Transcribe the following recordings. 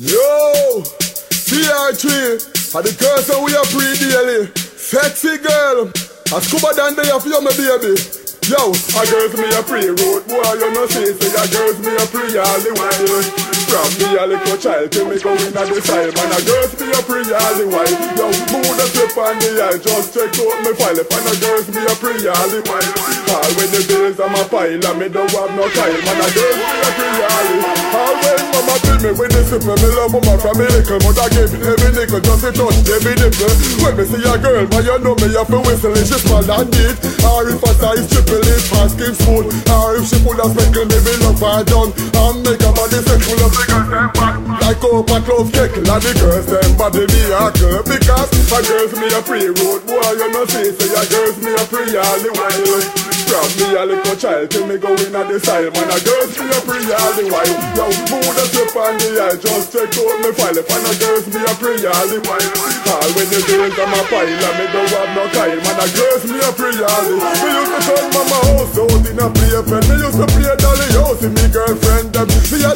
Yo, CR3, and the girls that we are pre daily. Sexy girl, a scuba down there for you, my baby. Yo, a girls me a pre road boy, you know see, say a girls me a pre all the. From me a little child till me go in the style Man a girls me a pre all the Yo, mood a slip on the eye Just check out me file If a girls me a pre all the while All when the bills am my pile And me don't have no kyle Man a girls me a pre all the me when they sip me love mama from me little Mother give me every nickel Just a touch every nipple When me see a girl Man you know me have to whistle If she small and neat. Or if a size triple it Asking spoon Or if she full of speckle Me be love her done. And make her body sexual like up a clove kettle and the girls them body miracle Because a girls me a free road boy you know see Say a girls me a free all the while From me a little child till me go in at the style Man. A girls me a free all the while Yo mood a slip on the eye just check out me file. If a girls me a free all the while All when the girls a pile and me don't have no kyle Man. A girls me a free all the Me used to turn mama oh, house out in a playpen Me used to play dolly house with me girlfriend them. Me a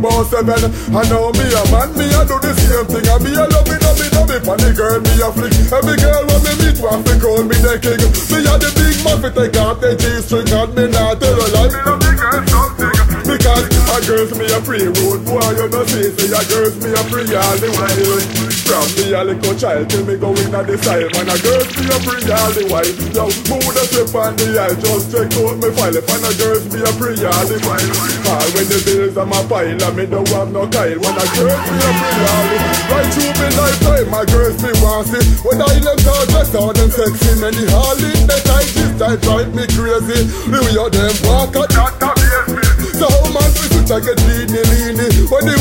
me seven. I know me a man, me a do the same thing. I be a lovey, lovey, lovey for the girl, me a flick Every girl when me meet want to call me the king. Me a the big muffet, take off the G-string And me not tell a lie, me love the girl something. Because a girls me a free road boy, you know see Say a girls me a free all the while From me a little child till me go in at the style Man a girls me a free all the while Yo, mood a slip on the eye, just check out me file. If a girl me a free all the while All when the bills are my pile And me don't have no kyle. When a girls me a free all the Right through me lifetime, my girls me want see When I left her dressed out and sexy. Many hardly that I just I drive me crazy. The way of them walk a that that me. So man we switch I get leany leany. When the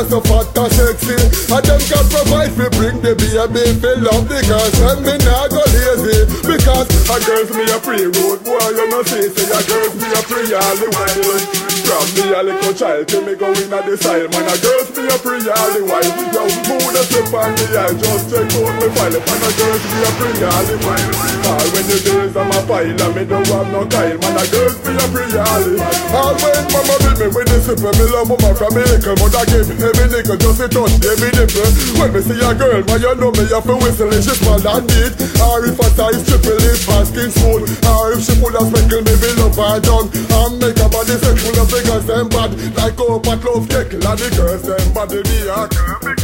are so fat and sexy And them can provide me bring the baby Fill up the girls and me nah go lazy. Because a girls me a free road boy You know see say a girls me a free all the while From me a little child till me go in the style Man. A girls me a free all the while Yo mood a slip on the eye Just check out me file. If a girls me a free all the while All when the days am a pile And me don't have no kyle Man a girls me a free all the All when mama beat me with the sip Me love mama from me little Mother give me every nickel Just a touch every nipple When me see a girl Man you know me have to whistle If she small and neat. Or if a size triple her skin smooth. Or if she full of speckle Me be love her done. And make her body sexual The figures them bad. Like up a clove kettle And the girls them body miracle